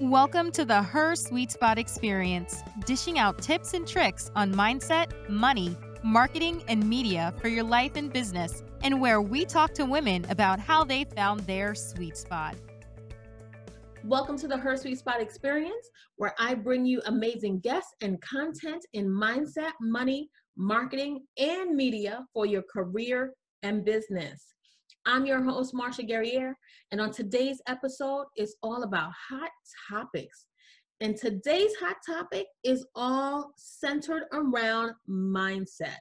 Welcome to the Her Suite Spot Experience, dishing out tips and tricks on mindset, money, marketing, and media for your life and business, and where we talk to women about how they found their sweet spot. Welcome to the Her Suite Spot Experience, where I bring you amazing guests and content in mindset, money, marketing, and media for your career and business. I'm your host, Marsha Guerrier, and on today's episode, it's all about hot topics. And today's hot topic is all centered around mindset.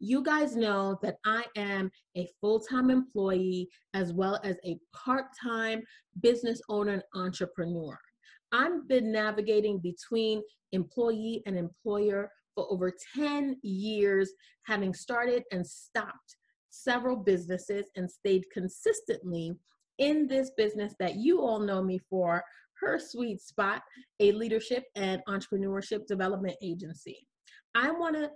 You guys know that I am a full time employee as well as a part time business owner and entrepreneur. I've been navigating between employee and employer for over 10 years, having started and stopped several businesses and stayed consistently in this business that you all know me for, her suite spot, a leadership and entrepreneurship development agency. I want to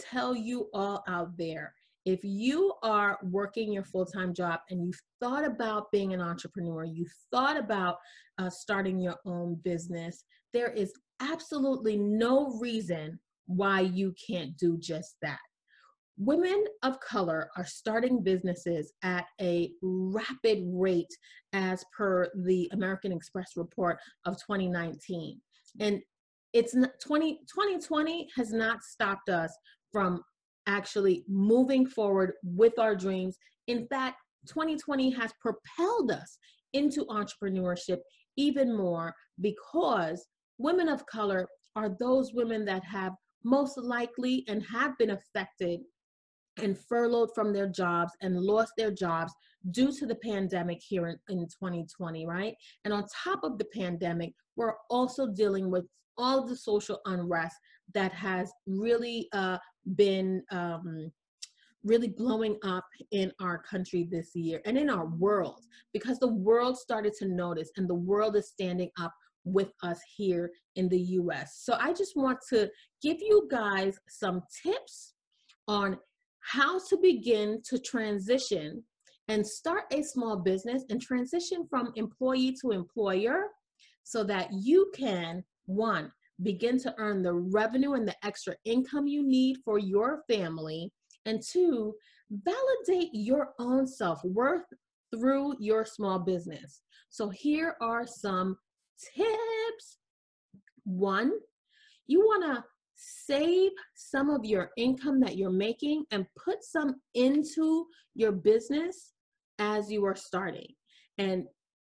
tell you all out there if you are working your full time job and you've thought about being an entrepreneur, you've thought about uh, starting your own business, there is absolutely no reason why you can't do just that. Women of color are starting businesses at a rapid rate as per the American Express report of 2019. And it's not, 20, 2020 has not stopped us from actually moving forward with our dreams. In fact, 2020 has propelled us into entrepreneurship even more because women of color are those women that have most likely and have been affected and furloughed from their jobs and lost their jobs due to the pandemic here in, in 2020, right? And on top of the pandemic, we're also dealing with all the social unrest that has really uh, been um, really blowing up in our country this year and in our world because the world started to notice and the world is standing up with us here in the US. So I just want to give you guys some tips on how to begin to transition and start a small business and transition from employee to employer so that you can, one, begin to earn the revenue and the extra income you need for your family, and two, validate your own self worth through your small business. So, here are some tips. One, you want to save some of your income that you're making and put some into your business as you are starting. And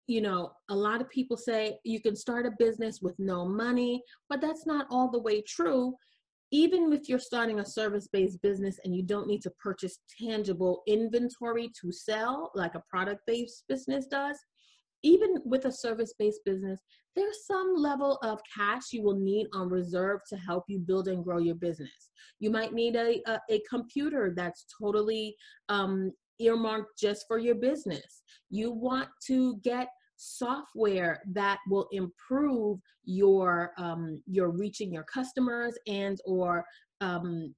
you know, a lot of people say you can start a business with no money, but that's not all the way true. Even if you're starting a service based business and you don't need to purchase tangible inventory to sell, like a product based business does, even with a service based business, there's some level of cash you will need on reserve to help you build and grow your business. You might need a, a, a computer that's totally um, earmarked just for your business. You want to get software that will improve your um, your reaching your customers and or um,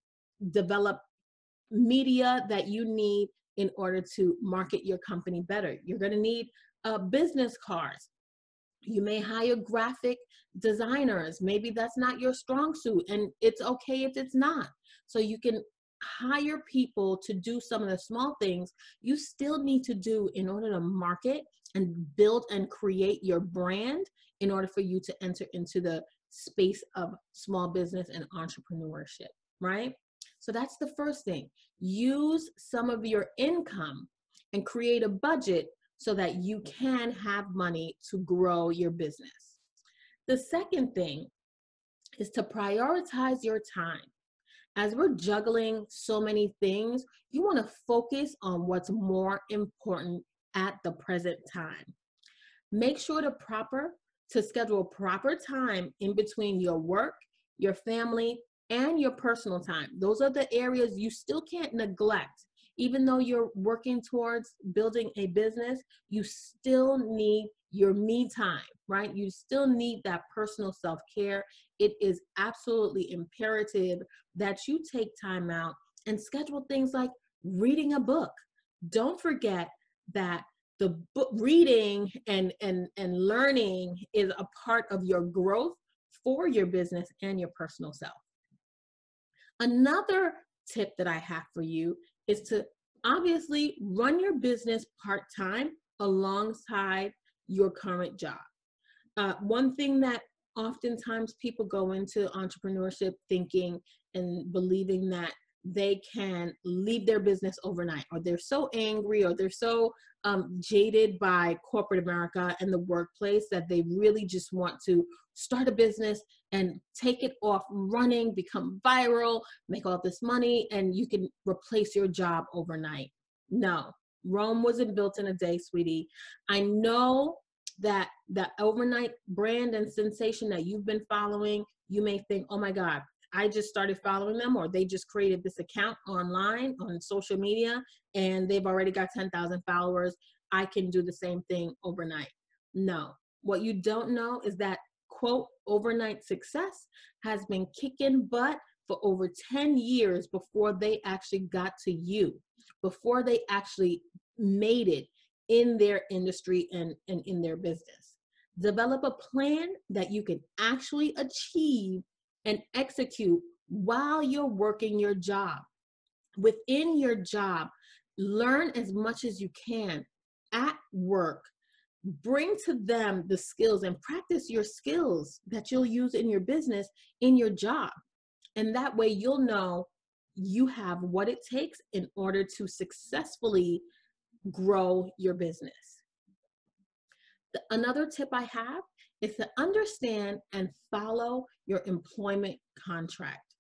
develop media that you need in order to market your company better. You're going to need uh, business cards. You may hire graphic designers. Maybe that's not your strong suit, and it's okay if it's not. So you can hire people to do some of the small things you still need to do in order to market and build and create your brand in order for you to enter into the space of small business and entrepreneurship, right? So that's the first thing. Use some of your income and create a budget so that you mm-hmm. can have money to grow your business. The second thing is to prioritize your time. As we're juggling so many things, you want to focus on what's more important at the present time. Make sure to proper to schedule proper time in between your work, your family, and your personal time. Those are the areas you still can't neglect even though you're working towards building a business, you still need your me time, right? You still need that personal self care. It is absolutely imperative that you take time out and schedule things like reading a book. Don't forget that the book reading and and and learning is a part of your growth for your business and your personal self another tip that i have for you is to obviously run your business part-time alongside your current job. Uh, one thing that oftentimes people go into entrepreneurship thinking and believing that they can leave their business overnight or they're so angry or they're so um, jaded by corporate america and the workplace that they really just want to start a business and take it off running become viral make all this money and you can replace your job overnight. No. Rome wasn't built in a day sweetie. I know that that overnight brand and sensation that you've been following, you may think, oh my God, I just started following them, or they just created this account online on social media and they've already got 10,000 followers. I can do the same thing overnight. No, what you don't know is that quote overnight success has been kicking butt for over 10 years before they actually got to you, before they actually made it in their industry and, and in their business. Develop a plan that you can actually achieve and execute while you're working your job. Within your job, learn as much as you can at work. Bring to them the skills and practice your skills that you'll use in your business in your job. And that way you'll know you have what it takes in order to successfully grow your business. The, another tip I have is to understand and follow your employment contract.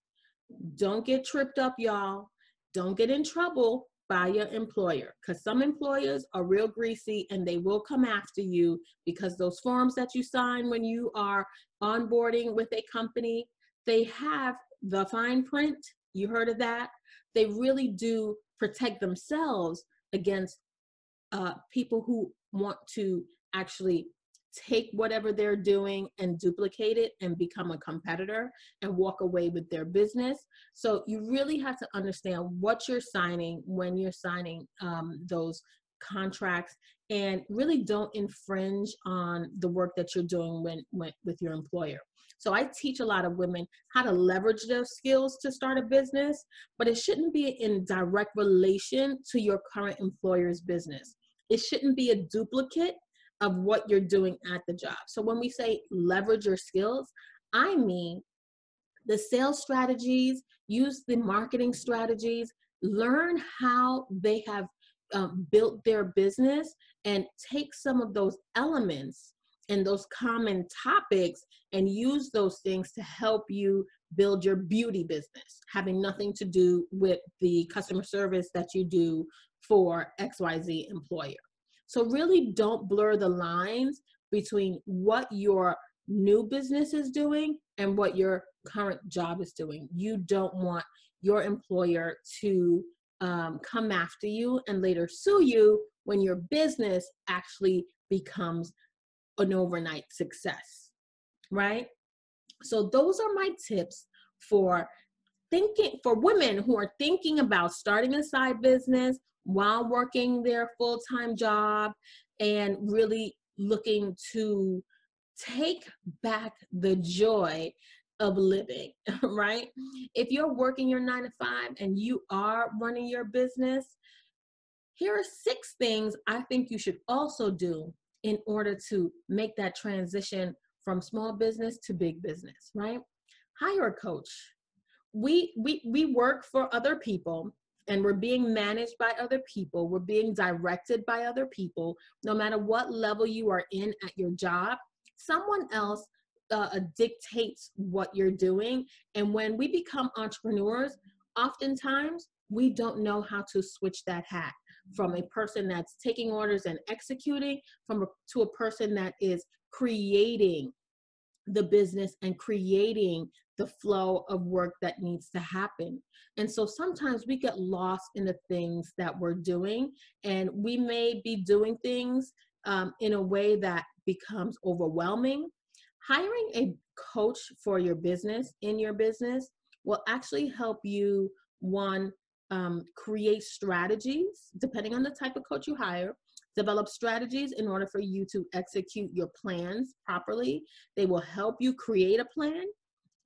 Don't get tripped up, y'all. Don't get in trouble by your employer because some employers are real greasy and they will come after you because those forms that you sign when you are onboarding with a company they have the fine print you heard of that they really do protect themselves against uh, people who want to actually take whatever they're doing and duplicate it and become a competitor and walk away with their business. So you really have to understand what you're signing when you're signing um, those contracts and really don't infringe on the work that you're doing when, when with your employer. So I teach a lot of women how to leverage their skills to start a business, but it shouldn't be in direct relation to your current employer's business. It shouldn't be a duplicate of what you're doing at the job. So when we say leverage your skills, I mean the sales strategies, use the marketing strategies, learn how they have um, built their business, and take some of those elements and those common topics and use those things to help you build your beauty business, having nothing to do with the customer service that you do for XYZ employer. So really don't blur the lines between what your new business is doing and what your current job is doing. You don't want your employer to um, come after you and later sue you when your business actually becomes an overnight success, right? So, those are my tips for thinking for women who are thinking about starting a side business while working their full time job and really looking to take back the joy of living, right? If you're working your nine to five and you are running your business, here are six things I think you should also do in order to make that transition from small business to big business, right? Hire a coach. We we we work for other people and we're being managed by other people, we're being directed by other people, no matter what level you are in at your job, someone else uh, uh, dictates what you're doing. And when we become entrepreneurs, oftentimes we don't know how to switch that hat from a person that's taking orders and executing from a, to a person that is creating the business and creating the flow of work that needs to happen. And so sometimes we get lost in the things that we're doing, and we may be doing things um, in a way that becomes overwhelming. Hiring a coach for your business in your business will actually help you, one, um, create strategies depending on the type of coach you hire develop strategies in order for you to execute your plans properly. They will help you create a plan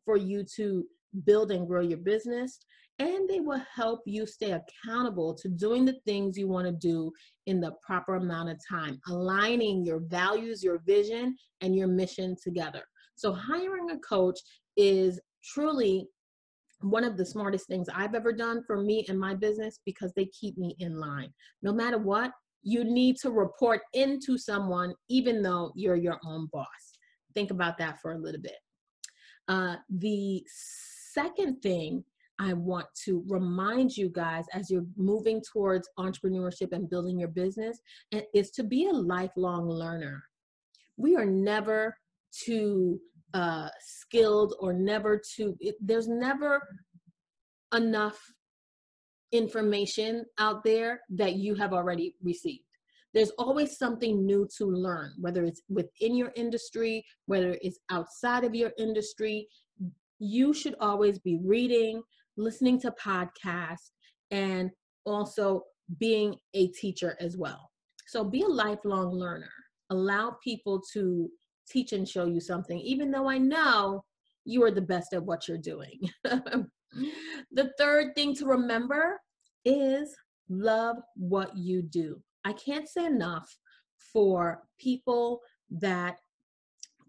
for you to build and grow your business. And they will help you stay accountable to doing the things you want to do in the proper amount of time, aligning your values, your vision, and your mission together. So, hiring a coach is truly one of the smartest things I've ever done for me and my business because they keep me in line. No matter what, you need to report into someone, even though you're your own boss. Think about that for a little bit. Uh, the second thing I want to remind you guys as you're moving towards entrepreneurship and building your business is to be a lifelong learner. We are never too uh, skilled or never too, it, there's never enough information out there that you have already received. There's always something new to learn, whether it's within your industry, whether it's outside of your industry. You should always be reading, listening to podcasts, and also being a teacher as well. So be a lifelong learner. Allow people to teach and show you something, even though I know you are the best at what you're doing. the third thing to remember is love what you do. I can't say enough for people that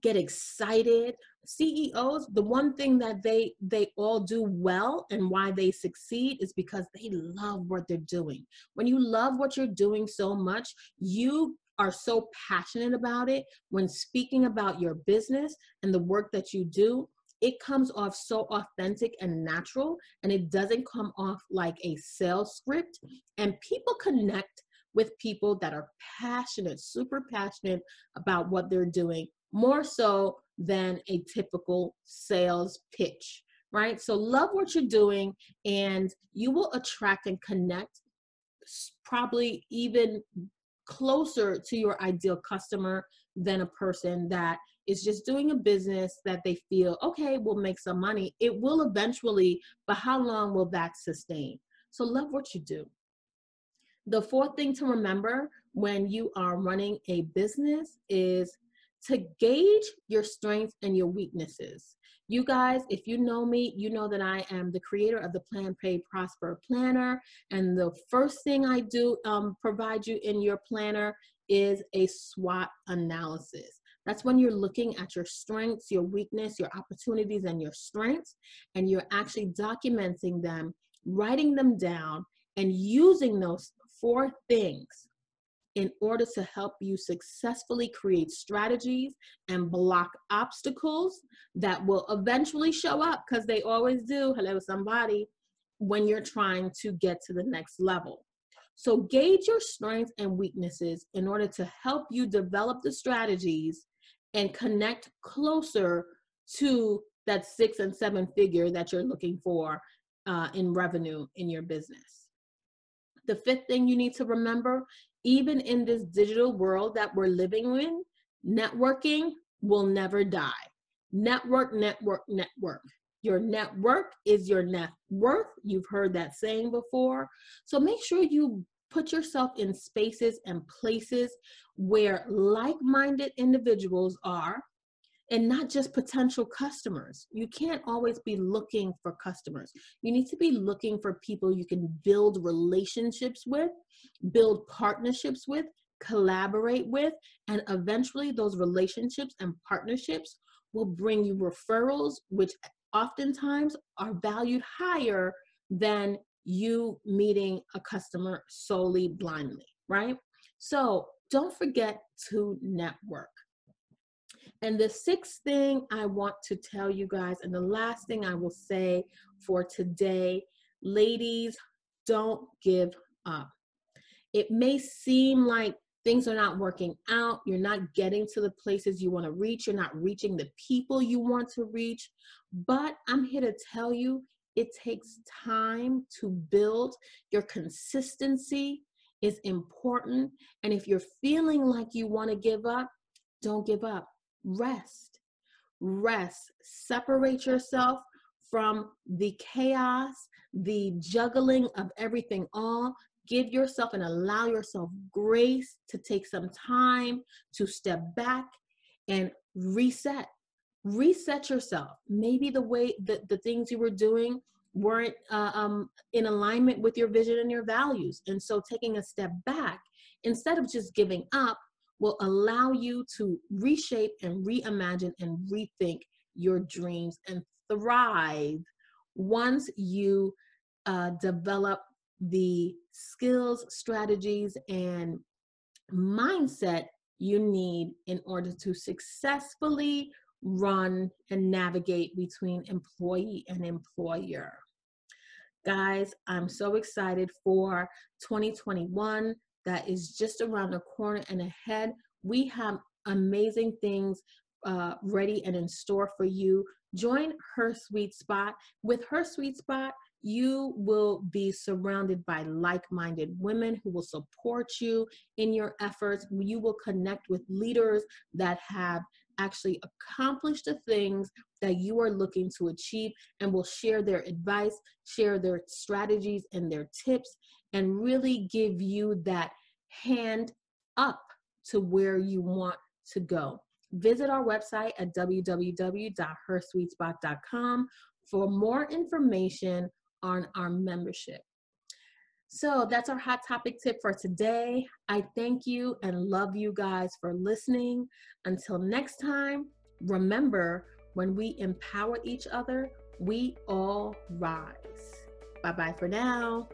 get excited ceos the one thing that they they all do well and why they succeed is because they love what they're doing when you love what you're doing so much you are so passionate about it when speaking about your business and the work that you do it comes off so authentic and natural and it doesn't come off like a sales script. And people connect with people that are passionate super passionate about what they're doing more so than a typical sales pitch right? So love what you're doing and you will attract and connect probably even closer to your ideal customer than a person that is just doing a business that they feel, okay, will make some money. It will eventually, but how long will that sustain? So love what you do. The fourth thing to remember when you are running a business is to gauge your strengths and your weaknesses. You guys, if you know me, you know that I am the creator of the Plan Pay Prosper Planner. And the first thing I do um, provide you in your planner is a SWOT analysis. That's when you're looking at your strengths, your weakness, your opportunities, and your strengths, and you're actually documenting them, writing them down, and using those four things in order to help you successfully create strategies and block obstacles that will eventually show up because they always do. Hello, somebody, when you're trying to get to the next level. So, gauge your strengths and weaknesses in order to help you develop the strategies and connect closer to that six and seven figure that you're looking for uh, in revenue in your business. The fifth thing you need to remember even in this digital world that we're living in, networking will never die. Network, network, network. Your network is your net worth. You've heard that saying before. So make sure you put yourself in spaces and places where like minded individuals are and not just potential customers. You can't always be looking for customers. You need to be looking for people you can build relationships with, build partnerships with, collaborate with, and eventually those relationships and partnerships will bring you referrals, which oftentimes are valued higher than you meeting a customer solely blindly, right? So don't forget to network. And the sixth thing I want to tell you guys, and the last thing I will say for today, ladies, don't give up. It may seem like things are not working out, you're not getting to the places you want to reach, you're not reaching the people you want to reach, but I'm here to tell you it takes time to build. Your consistency is important. And if you're feeling like you want to give up, don't give up rest. Rest. Separate yourself from the chaos, the juggling of everything all. give yourself and allow yourself grace to take some time to step back and reset. Reset yourself. Maybe the way that the things you were doing weren't uh, um, in alignment with your vision and your values. And so taking a step back instead of just giving up will allow you to reshape and reimagine and rethink your dreams and thrive once you uh, develop the skills, strategies, and mindset you need in order to successfully run and navigate between employee and employer. Guys, I'm so excited for 2021 that is just around the corner and ahead. We have amazing things uh, ready and in store for you. Join her suite spot. With her suite spot, you will be surrounded by like minded women who will support you in your efforts. You will connect with leaders that have actually accomplished the things that you are looking to achieve and will share their advice, share their strategies and their tips, and really give you that hand up to where you want to go. Visit our website at www.hersuitespot.com for more information on our membership. So that's our hot topic tip for today. I thank you and love you guys for listening. Until next time, remember when we empower each other, we all rise. Bye bye for now.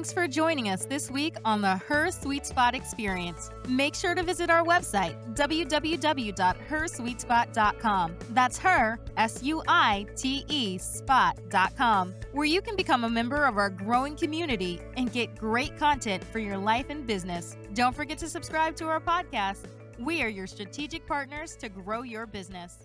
Thanks for joining us this week on the Her Suite Spot Experience. Make sure to visit our website, www.hersuitespot.com. That's her, S U I T E, spot.com, where you can become a member of our growing community and get great content for your life and business. Don't forget to subscribe to our podcast. We are your strategic partners to grow your business.